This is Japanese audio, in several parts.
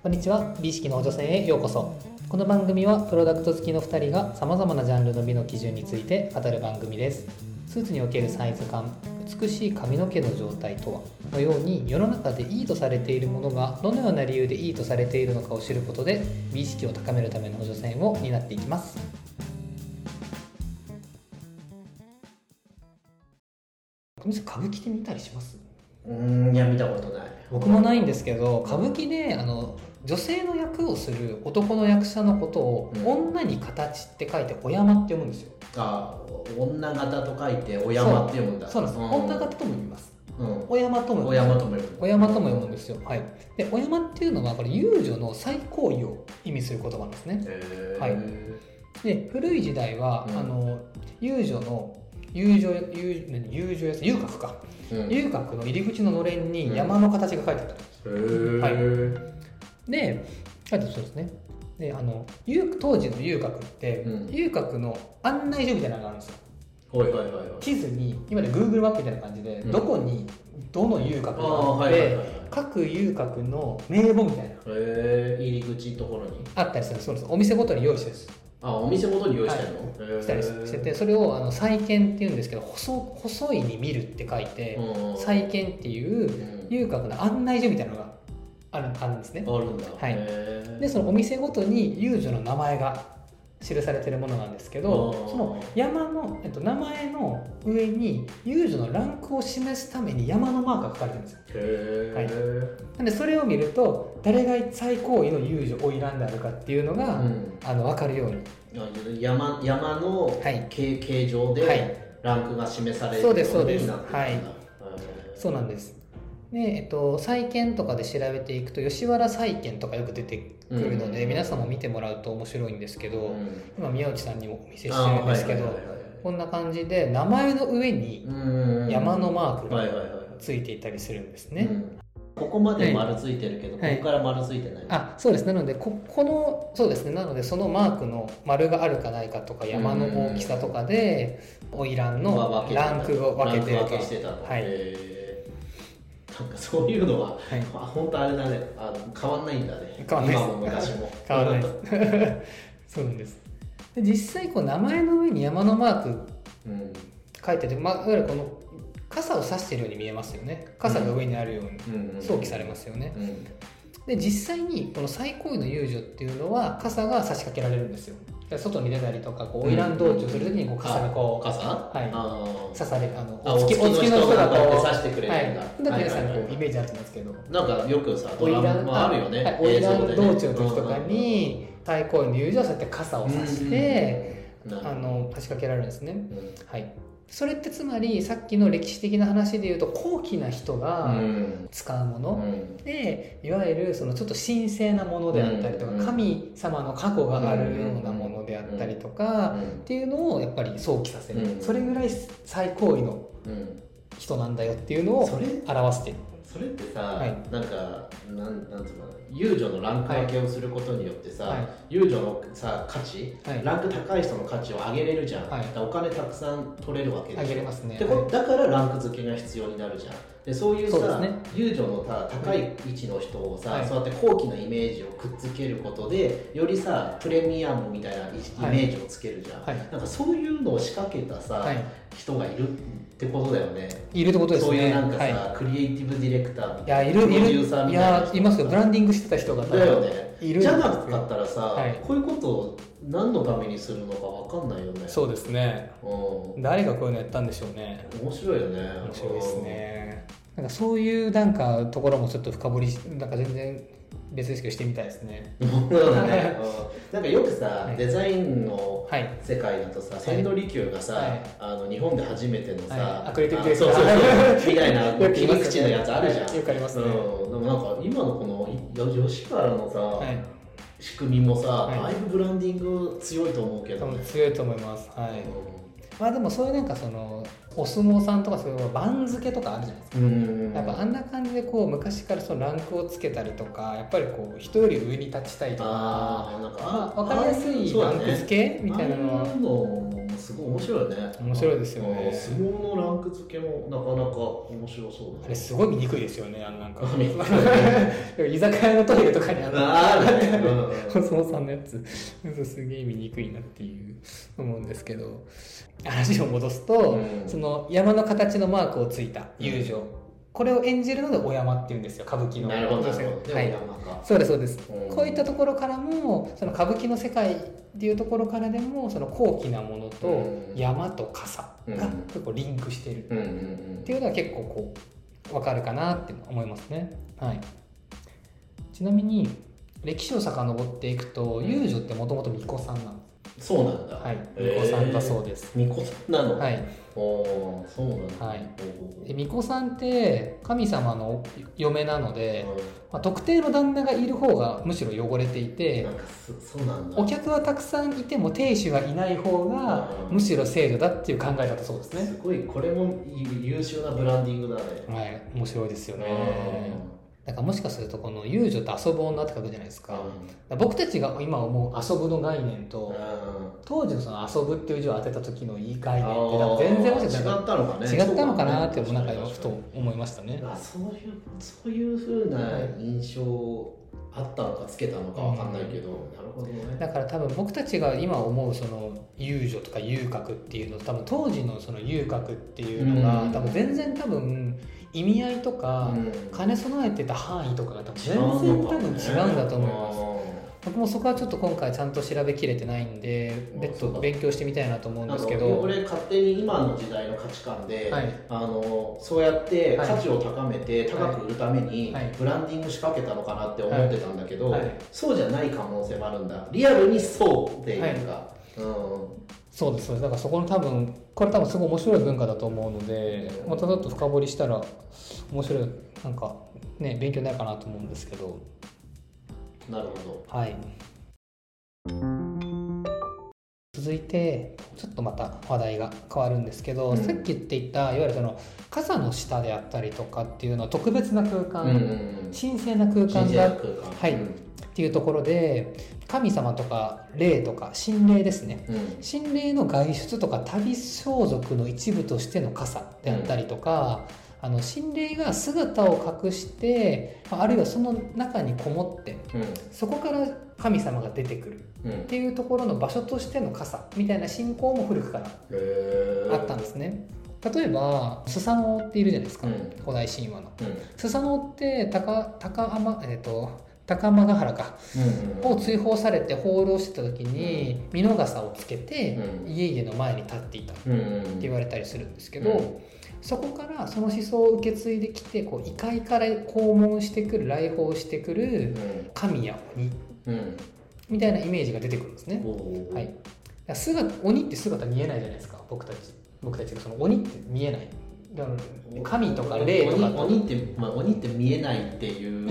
こんにちは。美意識の女性へようこそ。この番組はプロダクト好きの2人がさまざまなジャンルの美の基準について語る番組です。スーツにおけるサイズ感美しい髪の毛の状態とはのように世の中でいいとされているものがどのような理由でいいとされているのかを知ることで美意識を高めるための補助線を担っていきます。歌舞伎って見たりします？うんいや見たことない。僕もないんですけど歌舞伎であの女性の役をする男の役者のことを「うん。女に形」って書いて「お山」って読むんですよ。あ女型と書いてお山って読むんだ。そうなんです、ん。女型とも読みます。うん。お山ともお山とも読む。お山とも読むんですよ。はい。でお山っていうのはこれ遊女の最高位を意味する言葉なんですね。へー。はい。で古い時代は、うん。あの遊女の遊女遊何遊女や遊郭か、うん。遊郭の入り口ののれんに山の形が書いてあったんですへー。はいで、あとそうですね。で、あの、遊当時の遊郭って、うん。遊郭の案内所みたいなのがあるんですよ。はいはいはいはい。地図に、今で Google マップみたいな感じで、うん。どこに、どの遊郭があってはいはいはいはい、各遊郭の名簿みたいな、入り口のところに。あったりする。そうです。お店ごとに用意してるんです。あお店ごとに用意してるの、へー。したりしてて、それを、あの、再建っていうんですけど、細、細いに見るって書いて、うん。再建っていううん。遊郭の案内所みたいなのがあるあるんですね。あるんだ。はい。でそのお店ごとに遊女の名前が記されてるものなんですけどその山の、えっと、名前の上に遊女のランクを示すために山のマークが書かれてるんですよ。へえ、なんでそれを見ると誰が最高位の遊女を選んであるかっていうのが、うん。あの分かるように。あ山山のはい。形形状はい。でランクが示されるそうですそうですよになってるんだそうなんですで、えっと、債券とかで調べていくと吉原債券とかよく出てくるので、うん。皆さんも見てもらうと面白いんですけど、うん。今宮内さんにもお見せしてるんですけど、あーはいはいはいはい。こんな感じで名前の上にうん。山のマークがはいはいはいついていたりするんですね。うん。ここまで丸ついてるけど、はい。ここから丸ついてない、あそうです。なのでここのそうですね。なのでそのマークの丸があるかないかとか山の大きさとかで花魁のランクを分けてるランかク分けしてたの。はい、なんかそういうのは、はい。あ本当あれだね。あの変わんないんだね。変わんない。今も昔も。変わらない。そうなんです。で実際こう名前の上に山のマークうん。書いてて、まあ、いわゆるこの傘を差してるように見えますよね。傘が上にあるようにうん。うん想起されますよね、うん。で実際にこの最高位の遊女っていうのは傘が差し掛けられるんですよ。で外に出たりとかこう花魁道中するときにこう傘がこうあ傘？はい。刺されあのあお付きお付きの人がこう刺してくれるんだ。はい、だから皆さんこうイメージあると思うんですけど。なんかよくさドラマもあるよね、はい、花魁道ね、中の時とかに最高位の遊女はそうやって傘を差して、あの差し掛けられるんですね、うん。はい。それってつまりさっきの歴史的な話で言うと高貴な人がうん。使うもの、うん。でいわゆるそのちょっと神聖なものであったりとか、うん。神様の過去があるようなものであったりとか、うんっていうのをやっぱり想起させる、うんそれぐらい最高位のうん。人なんだよっていうのを表している。それってさ、はい。なんかなんなんつうの遊女のランク分けをすることによってさ、はい。遊女のさ価値、はい。ランク高い人の価値を上げれるじゃん、はい。お金たくさん取れるわけでしょ？上げれますね。だからランク付けが必要になるじゃんでそういうさ遊女のさ高い位置の人をさ、はい。そうやって高貴なイメージをくっつけることでよりさプレミアムみたいなイメージをつけるじゃん、はい。なんかそういうのを仕掛けたさ、はい。人がいるってことだよね。いるってことですね。そういうなんかさ、はクリエイティブディレクターみい、いたいなやいるいプロデューサーるいみたいなやいますよ。ブランディングしてた人がだよね。いる。じゃなかったらさ、はい。こういうことを何のためにするのかわかんないよね。そうですね。うん。誰がこういうのやったんでしょうね。面白いよね。面白いですね。なんかそういうなんかところもちょっと深掘りしなんか全然別ですけどしてみたいですね。うんそうだね、う んなんかよくさ、はい。デザインのはい。世界だとさ、千利休がさ、はい。あの日本で初めてのさ、はい。アクリルあテープそうそうそうみたいな 切り口のやつあるじゃん、はいよくありますね。うん、でもなんか今のこのい吉原のさ、はい。仕組みもさ、はい。だいぶブランディング強いと思うけど強いと思います。はい。うん。まあでもそういうなんかそのお相撲さんとかそういう番付とかあるじゃないですか。うんやっぱあんな感じでこう昔からそのランクをつけたりとかやっぱりこう人より上に立ちたいとか。ああなんかまあ、分かりやすいランク付けみたいなの。はすごい面白いね。面白いですよね。あ相撲のランク付けもなかなか面白そうだね。あれすごい見にくいですよねあのなんか。居酒屋のトイレとかにあの。ああお相撲さんのやつ。すげえ見にくいなっていう思うんですけど。話を戻すと、うん。その山の形のマークをついた友情、これを演じるのでお山っていうんですよ。歌舞伎の。なるほど。はい。そうですそうです、うん。こういったところからもその歌舞伎の世界っていうところからでもその高貴なものとうん。山と傘がうん。結構リンクしてる。うんうんうん。っていうのは結構こう分かるかなって思いますね。はい、ちなみに歴史を遡っていくと遊女ってもともと巫女さんなんです。そうなんだ。はい、巫女さんだそうです。巫女さんなの？はい、おおそうなんで巫女さんって神様の嫁なので、ほうまあ、特定の旦那がいる方がむしろ汚れていてお客はたくさんいても亭主がいない方がうんむしろ制度だっていう考え方そうですね。すごいこれも優秀なブランディングだね。はい、面白いですよね。うんだからもしかするとこの遊女って遊ぶ女って書くじゃないですか。だから僕たちが今思う遊ぶの概念と、うん。当時のその遊ぶっていう字を当てた時のいい概念って全然違ったのかね。違ったのかなってなんかねふと思いましたね。あそういうそういうふうな印象あったのかつけたのかわかんないけど、なるほどね。だから多分僕たちが今思うその遊女とか遊郭っていうのと多分当時のその遊郭っていうのが、うん。多分全然多分意味合いとか、うん。兼ね備えてた範囲とかが多分全然多分違うんだと思います。僕もそこはちょっと今回ちゃんと調べきれてないんで別途勉強してみたいなと思うんあですけど。俺勝手に今の時代の価値観で、はい。あのそうやってはい。価値を高めて高く売るためにはい。ブランディング仕掛けたのかなって思ってたんだけど、はい。はい。そうじゃない可能性もあるんだ。リアルにそうっていうか、うん。そうですそうです。だからそこの多分これ多分すごい面白い文化だと思うのでまたちょっと深掘りしたら面白いなんかね勉強になるかなと思うんですけどなるほはい。続いてちょっとまた話題が変わるんですけど、うん。さっき言っていたいわゆるその傘の下であったりとかっていうのは特別な空間、ど、うんうんうん、神聖な空間がはい。っていうところで神様とか霊とか心霊ですね。うん。うん心霊の外出とか旅装束の一部としての傘であったりとか、あの心霊が姿を隠してまああるいはその中にこもってそこから神様が出てくるうん。うんっていうところの場所としての傘みたいな信仰も古くからあったんですね。例えばスサノオっているじゃないですか、うん。古代神話の。うん。スサノオって高高天、えっと高間ヶ原かうんを追放されて放浪してた時に美濃傘をつけてうん。家々の前に立っていたってうんうん。言われたりするんですけど、うんそこからその思想を受け継いできてこう異界から訪問してくる来訪してくる神や鬼みたいなイメージが出てくるんですね。はい、姿鬼って姿見えないじゃないですか僕たち。僕たちがその鬼って見えないだから神とか霊とか鬼鬼って、まあ、鬼って見えないっていう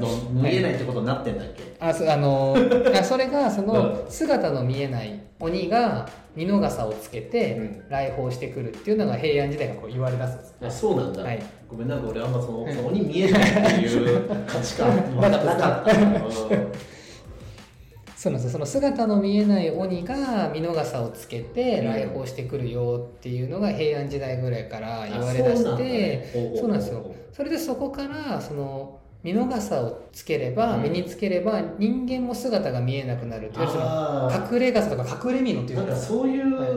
の見えないってことになってんだっけ、あそあのあそれがそのう姿の見えない鬼が美濃傘をつけてうん。来訪してくるっていうのが平安時代がこう言われ出すんです。あそうなんだ、はい。ごめんなんか俺あんまその、うん。その鬼見えないっていう価値観なかった。なかった、うんそうなんですよ。その姿の見えない鬼が美濃傘をつけてうん。来訪してくるよっていうのが平安時代ぐらいから言われ出してそうなんですよ。それでそこからその美濃傘をつければ、うん。身につければ人間も姿が見えなくなるっていう隠れ傘とか隠れ蓑っていうなんかそういうはい。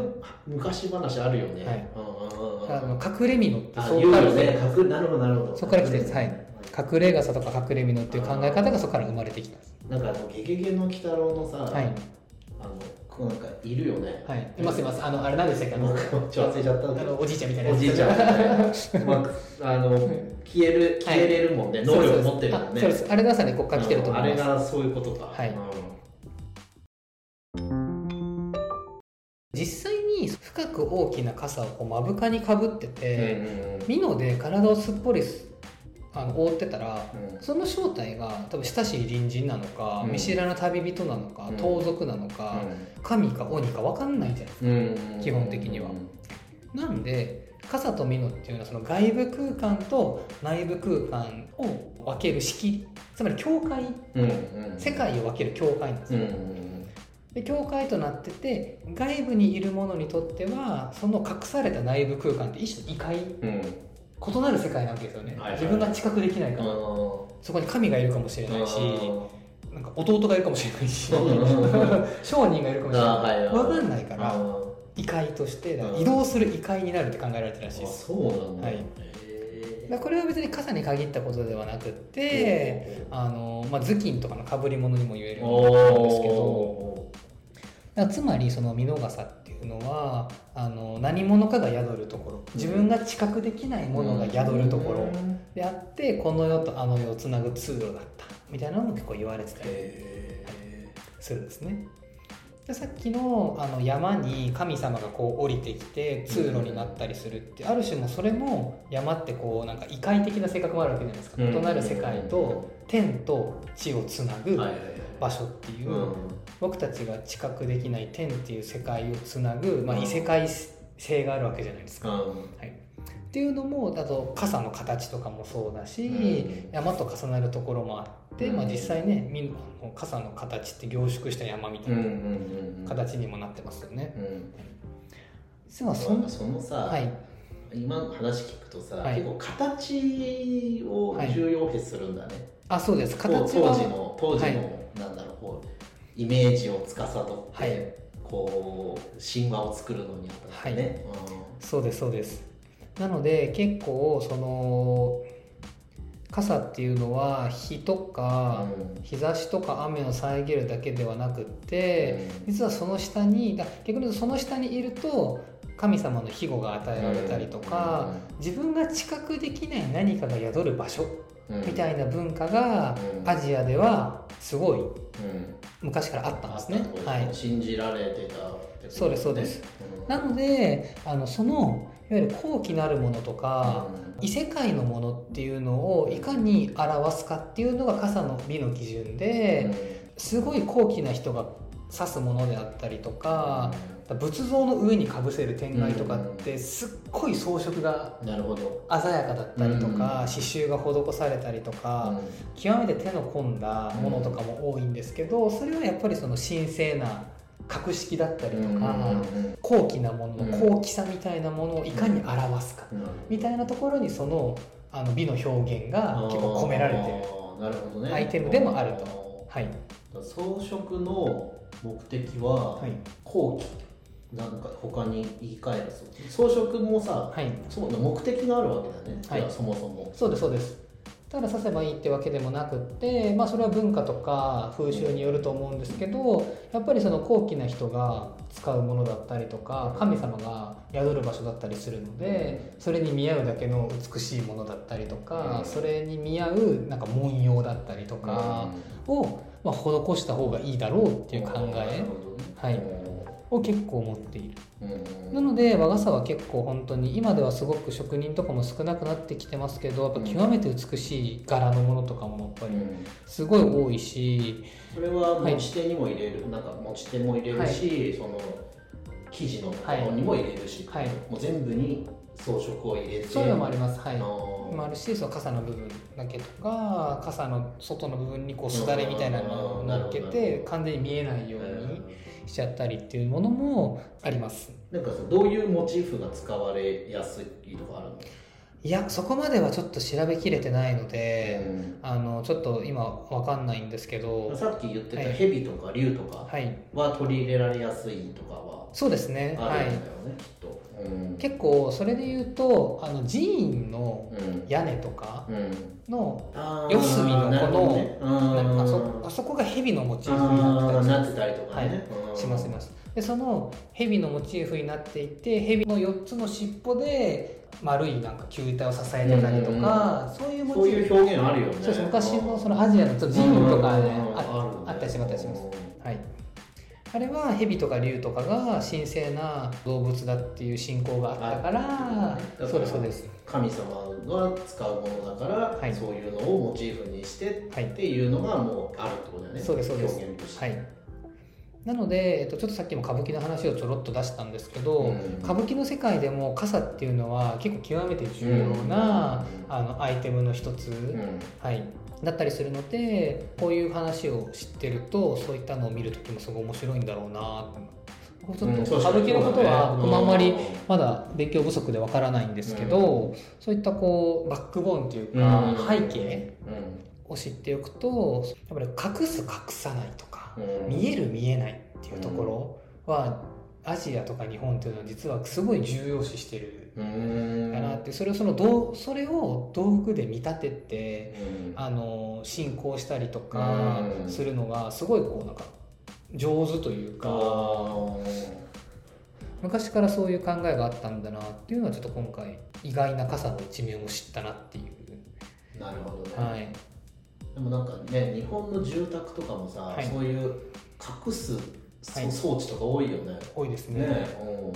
昔話あるよね、あの隠れ蓑ってあそうから来て言うよね。隠なるほどなるほど。そこから来てるんです。はい隠れ傘とか隠れ蓑っていう考え方がそこから生まれてきたなんかあの「ゲゲゲの鬼太郎」のさ、はい。あのこうなんかいるよねはいいますいます。あのあれ何でしたっけ？あのちょっと忘れちゃったあのおじいちゃんみたいなおじいちゃん。みたいな、まあ、あの消える消えれるもんね、能力持ってるもんね。そうです。あれがさねここから来てると思います。うんあれがそういうことか。はい。実際に深く大きな傘をこう目深にかぶってうんて、うん。美濃で体をすっぽりすあの覆ってたらうん。その正体が多分親しい隣人なのか、うん。見知らぬ旅人なのか、うん。盗賊なのか、神か鬼か分かんないじゃないですか。基本的には。うん。なんで傘と美濃っていうのはその外部空間と内部空間を分ける式つまり境界世界を分ける境界なんですよ、で境界となってて外部にいるものにとってはその隠された内部空間って一種の異界異なる世界なわけですよね、はいはい。自分が知覚できないから、そこに神がいるかもしれないし、なんか弟がいるかもしれないしうん。商人がいるかもしれない。分かんないからあ異界として移動する異界になるって考えられてるらしいです。そうなんだ。はい。へだからこれは別に傘に限ったことではなくってあの、まあ、頭巾とかの被り物にも言えるんですけどつまりその見逃さっていうのはあの何者かが宿るところ。自分が知覚できないーものが宿るところ。うん。であってこの世とあの世をつなぐ通路だった。みたいなのも結構言われてたりへするんですね。でさっきのあの山に神様がこう降りてきて通路になったりするってある種もそれも山ってこうなんか異界的な性格もあるわけじゃないですか。うん。異なる世界と天と地をつなぐ場所っていうう、ん。僕たちが知覚できない天っていう世界をつなぐ、まあ、うん。異世界性があるわけじゃないですか。うん。はい、っていうのもあと傘の形とかもそうだし、うん。山と重なるところもあって、うん。まあ、実際ね傘の形って凝縮した山みたいな形にもなってますよね。うん。実はそなんんかそのさ、はい。今の話聞くとさ、はい。結構形を重要視するんだね、あそうです。当形は当時の当時の、こうイメージを司って、はい。こう神話を作るのにあたってね、そうですそうです。なので結構その傘っていうのは火とか、うん。日差しとか雨を遮るだけではなくって、うん。実はその下にだ逆に言うとその下にいると神様の庇護が与えられたりとか、自分が知覚できない何かが宿る場所うんみたいな文化がうん。アジアではすごいうん。昔からあったんですね。あったって。ことはい、信じられてたってね。そうですそうです、うん。なのであのそのいわゆる高貴なるものとか、うん。異世界のものっていうのをいかに表すかっていうのが傘の美の基準ですごい高貴な人が指すものであったりとか、仏像の上にかぶせる天蓋とかってすっごい装飾がなるほど、鮮やかだったりとうん。か、刺繍が施されたりとか、極めて手の込んだものとかも多いんですけどそれはやっぱりその神聖な格式だったりとか、高貴なものの高貴さみたいなものをいかに表すか、みたいなところにそのあの美の表現が結構込められてるアイテムでもあると。はい。装飾の目的ははい。後期なんか他に言い換えると装飾もさ、はい。そう目的があるわけだね、はい。そもそも。そうですそうです。ただ刺せばいいってわけでもなくって、まあ、それは文化とか風習によると思うんですけどやっぱりその高貴な人が使うものだったりとか神様が宿る場所だったりするのでそれに見合うだけの美しいものだったりとかうん。それに見合うなんか文様だったりとかを、まあ、施した方がいいだろうっていう考え。はいを結構持っている。なので和傘は結構本当に今ではすごく職人とかも少なくなってきてますけどやっぱ極めて美しい柄のものとかもやっぱりすごい多いしそれは持ち手にも入れる、なんか持ち手も入れるし、その生地のところにも入れるし、はい。もう全部に装飾を入れてそういうのもあります。はい。もあるしその傘の部分だけとか傘の外の部分にこうすだれみたいなのを乗っけうんて完全に見えないようにしちゃったりっていうものもあります。なんかさどういうモチーフが使われやすいとかあるの？いやそこまではちょっと調べきれてないので、うん。あのちょっと今わかんないんですけど。さっき言ってたはい。蛇とか竜とかは取り入れられやすいとかはそうですね。あはいるんだよね、きっと。うん。結構それで言うとあの寺院のうん。屋根とかうん。の四隅のこのね。なんかあそうん。あそこが蛇のモチーフになってたりするなってたりとかね、うん。しますします。でその蛇のモチーフになっていて蛇の4つの尻尾で丸いなんか球体を支えてたりとか、そういうモチそうーフいう表現あるよね。そうです昔のそのアジアの寺院とかねうん。ああったりしまったりします。はいあれは蛇とか竜とかが神聖な動物だっていう信仰があったからあそうですそうです。神様が使うものだから、はい。そういうのをモチーフにしてはいっていうのがもうあるってことだよね。そうですそうです。表現として、はい。なので、えっと、ちょっとさっきも歌舞伎の話をちょろっと出したんですけど、うん。歌舞伎の世界でも傘っていうのは結構極めて重要な、うん。あのアイテムの一つ、うん。はい、だったりするのでこういう話を知ってるとそういったのを見る時もすごい面白いんだろうなちょっと歌舞伎のことは僕もあんまりまだ勉強不足でわからないんですけど、そういったこうバックボーンというか、うん背景うんを知っておくとやっぱり隠す隠さないとか、うん。見える見えないっていうところは、アジアとか日本っていうのは実はすごい重要視してるうんかなってそれをそのどうそれを道具で見立ててうん。あの進行したりとかうん。するのがすごいこうなんか上手というかあ昔からそういう考えがあったんだなっていうのはちょっと今回意外な傘の一面を知ったなっていう。ーなるほどね、はい。でもなんかね日本の住宅とかもさ、はい。そういう隠すそはい。装置とか多いよね、多いですね。ねうん。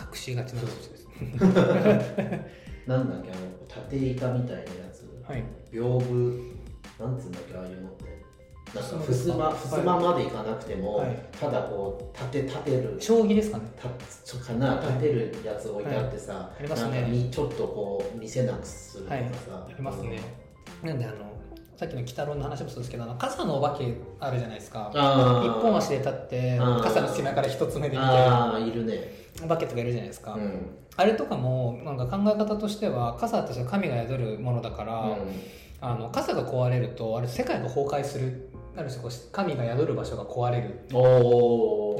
隠しがちな装置です なんだっけあの縦板みたいなやつ。はい。屏風。なんつうんだっけああいうのって。なんかふすまふすままでいかなくても、はい。ただこう立て立てる。将棋ですかね。たちょかな。はい。立てるやつ置いてあってさ、ありますね。なんかみちょっとこう見せなくするとかさ、ありますね。なんであのさっきの鬼太郎の話もそうですけどあの傘のお化けあるじゃないですか。一本足で立って傘の隙間から一つ目で見てああいるね。るお化けとかいるじゃないですか、うん。あれとかもなんか考え方としては傘って神が宿るものだから、あの傘が壊れるとあれ世界が崩壊するある種こう神が宿る場所が壊れるじ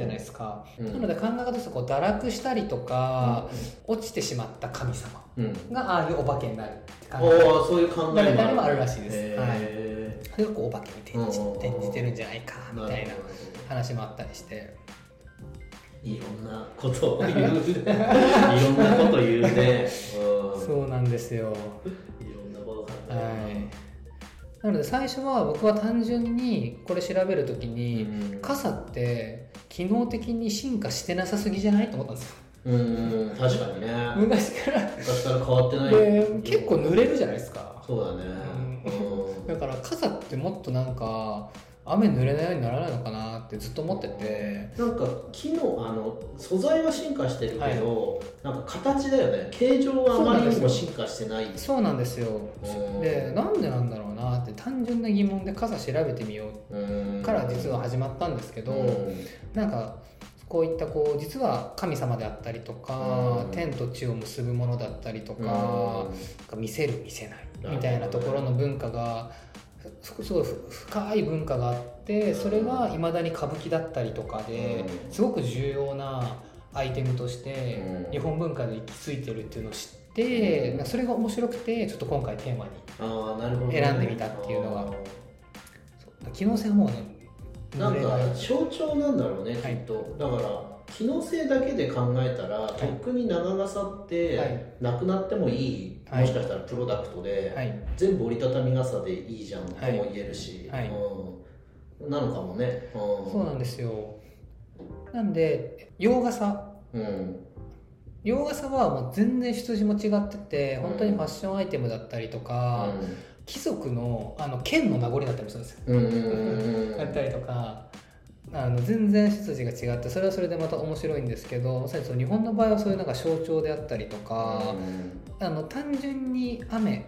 ゃないですか、うん。なので考え方としてこう堕落したりとか、落ちてしまった神様うん、がああいうお化けになるって感おじ。おそういう考え誰々もあるらしいです。へそれがこうお化けに転じうん転じてるんじゃないかーみたいな話もあったりして。いろんなことを言う。いろんなこと言うね、うん、そうなんですよ。いろんなこと考はえいなので最初は僕は単純にこれ調べるときに、うん。傘って機能的に進化してなさすぎじゃないと思ったんですよ。うんうん確かにね。昔から。昔から変わってない。で結構濡れるじゃないですか。そうだね。うん。だから傘ってもっとなんか雨濡れないようにならないのかなってずっと思ってて。なんか機能あの素材は進化してるけど、なんか形だよね。形状はあまりにも進化してない。そうなんですよ。うん。でなんでなんだろうなって単純な疑問で傘調べてみようから実は始まったんですけど、うん。なんかこういったこう実は神様であったりとか、うん。天と地を結ぶものだったりとか、見せる見せないみたいなところの文化がふすごいふ深い文化があってそれがいまだに歌舞伎だったりとかでうん。すごく重要なアイテムとしてうん。日本文化で行き着いてるっていうのを知ってうんそれが面白くてちょっと今回テーマに選んでみたっていうのが。あそう。機能性はもうねーなんか象徴なんだろうね、はい。きっと。だから機能性だけで考えたら、い。とっくに長傘っはい。てなくなってもいい、はい。もしかしたらプロダクトで、はい。全部折りたたみ傘でいいじゃんともはい。言えるし、はい。うん、なのかもね、うん、そうなんですよ。なんで洋傘。うん洋傘はもう全然出自も違ってて本当にファッションアイテムだったりとか、貴族のあの剣の名残だったりもするんですよ、うんうんうんうんだったりとかあの全然出自が違ってそれはそれでまた面白いんですけどまさにその日本の場合はそういうなんか象徴であったりとか、あの単純に雨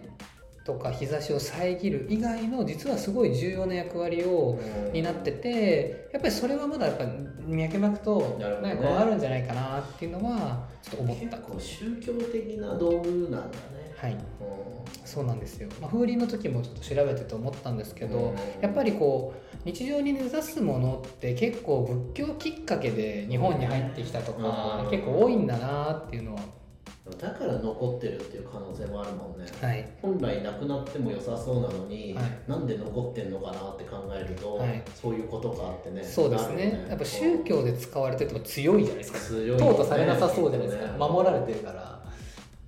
とか日差しを遮る以外の実はすごい重要な役割をうん。になっててやっぱりそれはまだやっぱ脈々となんかあるんじゃないかなっていうのはちょっと思った。結構宗教的な道具なんだね、はい。うん。そうなんですよ、まあ、風鈴の時もちょっと調べてて思ったんですけど、うん。やっぱりこう日常に根ざすものって結構仏教きっかけで日本に入ってきたとか、うん。結構多いんだなっていうのはだから残ってるっていう可能性もあるもんね。はい。本来なくなっても良さそうなのに、はい。なんで残ってんのかなって考えると、はい。そういうことかってねそうですなるよね。やっぱ宗教で使われてると強いじゃないですか。強い淘汰されなさそうじゃないですか、ね。守られてるから。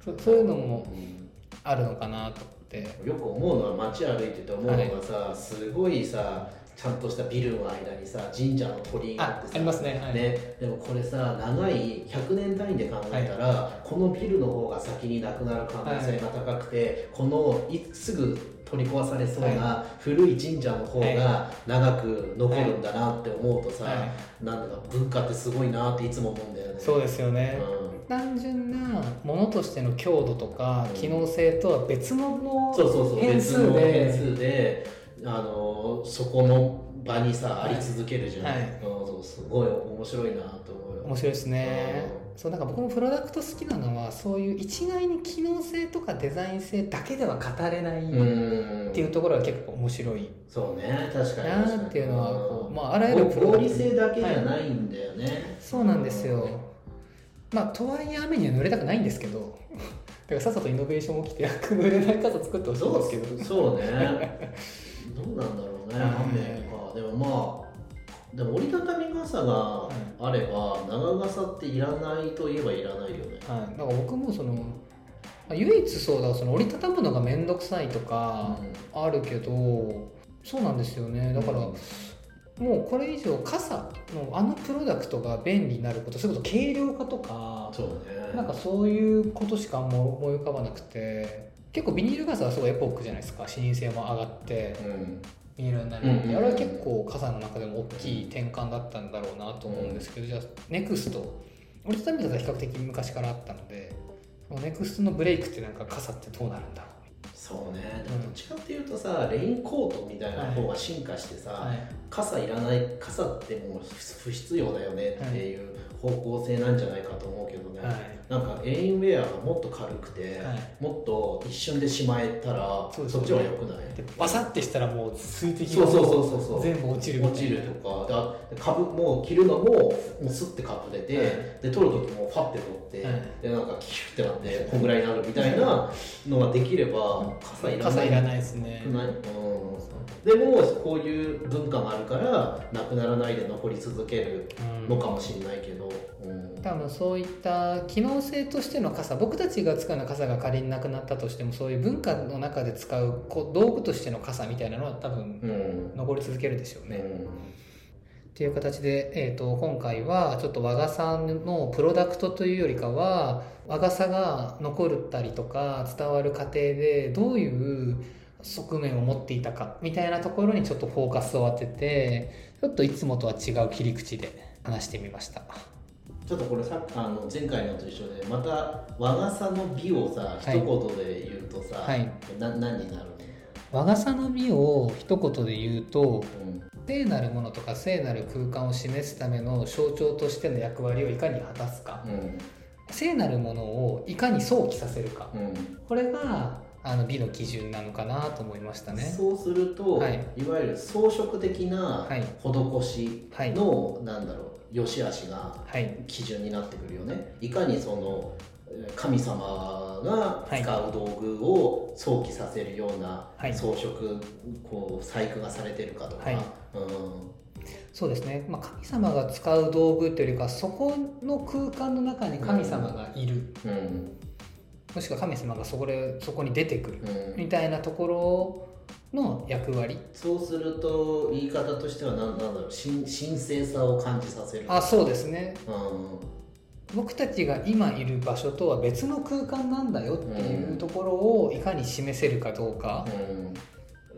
そそういうのもうん。あるのかなとって。よく思うのは街歩いてて思うのがさ、すごいさちゃんとしたビルの間にさ神社の鳥居があってさあありますね。はい。ね。でもこれさ長い100年単位で考えたら、このビルの方が先になくなる可能性が高くて、このいすぐ取り壊されそうな古い神社の方が長く残るんだなって思うとさ、はなんだか文化ってすごいなっていつも思うんだよね。そうですよね、うん。単純なものとしての強度とかうん。機能性とは別物そうそうそう変別の変数であのそこの場にさ、はいあり続けるじゃん、はい。うんそうすごい面白いなと思うよ。面白いですね。うそうなんか僕もプロダクト好きなのはそういう一概に機能性とかデザイン性だけでは語れないうんっていうところが結構面白い。そうね確かに。なっていうのはこう、ん。まあ、あらゆるプロダクト合理性だけじゃないんだよね、そうなんですよ。まあとはいえ雨には濡れたくないんですけど だからさっさとイノベーション起きて濡れない傘作ってほしいんそうですけど。そうねどうなんだろうねはい雨かでもまあでも折りたたみ傘があれば長傘っていらないといえばいらないよね。はい、だから僕もそのまあ唯一そうだその折りたたむのが面倒くさいとかあるけどそうなんですよね。だから、うんもうこれ以上傘のあのプロダクトが便利になることそれこそ軽量化とかそうね。なんかそういうことしかあんま思い浮かばなくて結構ビニール傘はすごいエポックじゃないですか。視認性も上がってうん。ビニールになるうんうんうん。あれは結構傘の中でも大きい転換だったんだろうなと思うんですけど、じゃあネクスト。折りたたみ傘は比較的昔からあったのでそのネクストのブレイクってなんか傘ってどうなるんだろそうね。でもどっちかっていうとさレインコートみたいな方が進化してさ、う、はい、傘いらない傘ってもう不必要だよねっていう方向性なんじゃないかと思うけどね、はい。なんかレインウェアがもっと軽くて、はい。もっと一瞬でしまえたらそっちは良くない？でバサッてしたらもう水滴が全部落ちる落ちるとか。でかぶもう着るのももうスッてかぶれて、はい。で取る時もファッて取って、はい。でなんかキュッてなってこんぐらいになるみたいなのができれば傘いらない。傘いらないですね。うん、でもこういう文化があるからなくならないで残り続けるうん。のかもしれないけど、うん。多分そういった機能性としての傘僕たちが使うような傘が仮になくなったとしてもそういう文化の中で使う道具としての傘みたいなのは多分うん。残り続けるでしょうね。うん。っていう形で、えー、と今回はちょっと和傘のプロダクトというよりかは和傘が残ったりとか伝わる過程でどういう側面を持っていたかみたいなところにちょっとフォーカスを当ててちょっといつもとは違う切り口で話してみました。ちょっとこれさあの前回のと一緒でまた和傘の美をさ一はい言で言うとさ、はい。な何になるの、和傘の美を一言で言うとうん。聖なるものとか聖なる空間を示すための象徴としての役割をいかに果たすか。うん。聖なるものをいかに想起させるか。うん。これがあの美の基準なのかなと思いましたね。そうすると、はい。い、わゆる装飾的なはい。施しはい。の、なんだろう良し悪しがはい。基準になってくるよね。いかにそのえー神様が使う道具を想起させるようなはい。装飾、こう細工がされてるかとか、はい。そうですね、まあ、神様が使う道具というよりかそこの空間の中に神様がいる、うんうんもしくは神様がそこでそこに出てくるうん。みたいなところの役割。そうすると言い方としては何なんだろう神神聖さを感じさせる。あそうですね。うん。僕たちが今いる場所とは別の空間なんだよっていうところをいかに示せるかどうか、うん。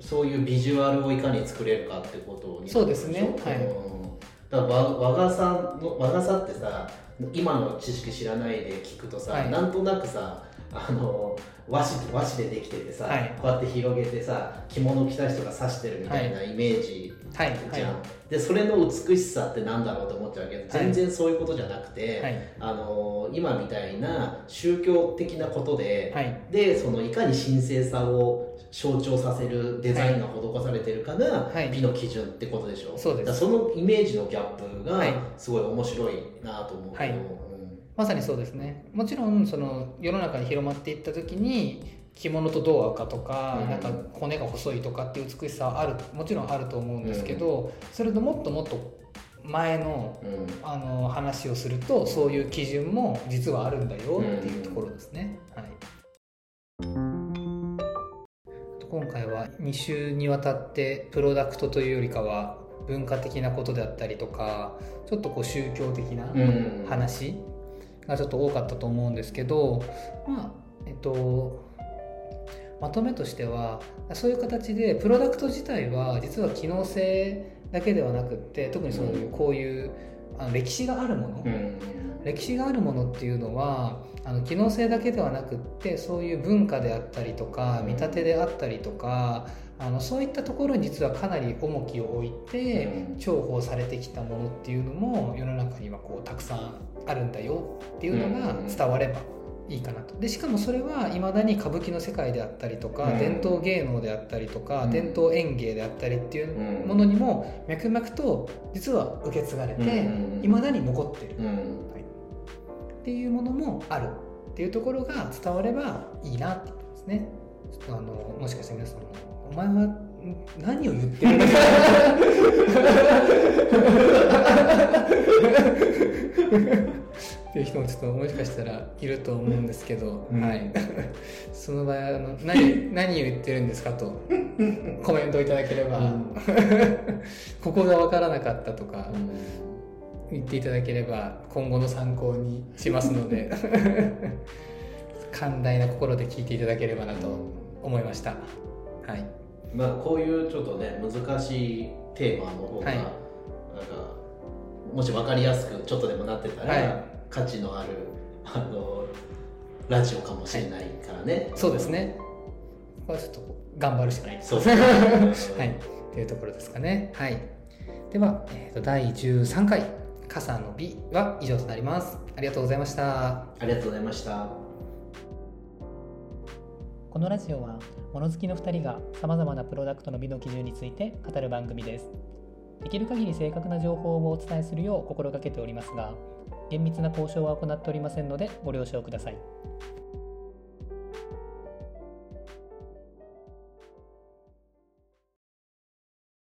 そういうビジュアルをいかに作れるかってことにそうですね。はい。うん。だから和和傘の和傘ってさ今の知識知らないで聞くとさ、はい。なんとなくさあの和紙和紙でできててさ、はい。こうやって広げてさ着物着た人が刺してるみたいなイメージはい。じゃん、はでそれの美しさってなんだろうと思っちゃうけど全然そういうことじゃなくて、いはい。あの今みたいな宗教的なことで、はい。でそのいかに神聖さを象徴させるデザインが施されてるかがはい。美の基準ってことでしょ、そうです。だからそのイメージのギャップがはい。すごい面白いなと思うけど、まさにそうですね。もちろんその世の中に広まっていった時に着物とどう合うかとか、うん。なんか骨が細いとかっていう美しさはあるもちろんあると思うんですけど、それともっともっと前のうん。あの話をするとそういう基準も実はあるんだよっていうところですね。はい。今回は2週にわたってプロダクトというよりかは文化的なことであったりとかちょっとこう宗教的なうん。話がちょっと多かったと思うんですけどまあえっとまとめとしてはそういう形でプロダクト自体は実は機能性だけではなくって特にそういうこういうあの歴史があるもの、うん。歴史があるものっていうのはあの機能性だけではなくってそういう文化であったりとか見立てであったりとかあのそういったところに実はかなり重きを置いてうん。重宝されてきたものっていうのも世の中にはこうたくさんあるんだよっていうのが伝わればいいかなと。でしかもそれはいまだに歌舞伎の世界であったりとか、うん伝統芸能であったりとか、うん。伝統演芸であったりっていうものにも脈々と実は受け継がれてうん。いまだに残ってる。うん。はい。っていうものもあるっていうところが伝わればいいなってことですね。あのもしかして皆さんもお前はん何を言ってるんだっていう人もちょっともしかしたらいると思うんですけど、うん。はい、その場合あの何何を言ってるんですかとコメントいただければ、うん。ここが分からなかったとか、うん。言っていただければ今後の参考にしますので 寛大な心で聞いていただければなと思いました。はいまあこういうちょっとね難しいテーマの方が、はい。なんかもし分かりやすくちょっとでもなってたら、はい。価値のあるあのラジオかもしれないからね、そうですね。ここはちょっと頑張るしかない。ですそうですね。はい。というところですかね。はい。では、えー、と第13回「傘の美」は以上となります。ありがとうございました。ありがとうございましたこのラジオは物好きの2人がさまざまなプロダクトの美の基準について語る番組です。できる限り正確な情報をお伝えするよう心がけておりますが厳密な交渉は行っておりませんのでご了承ください。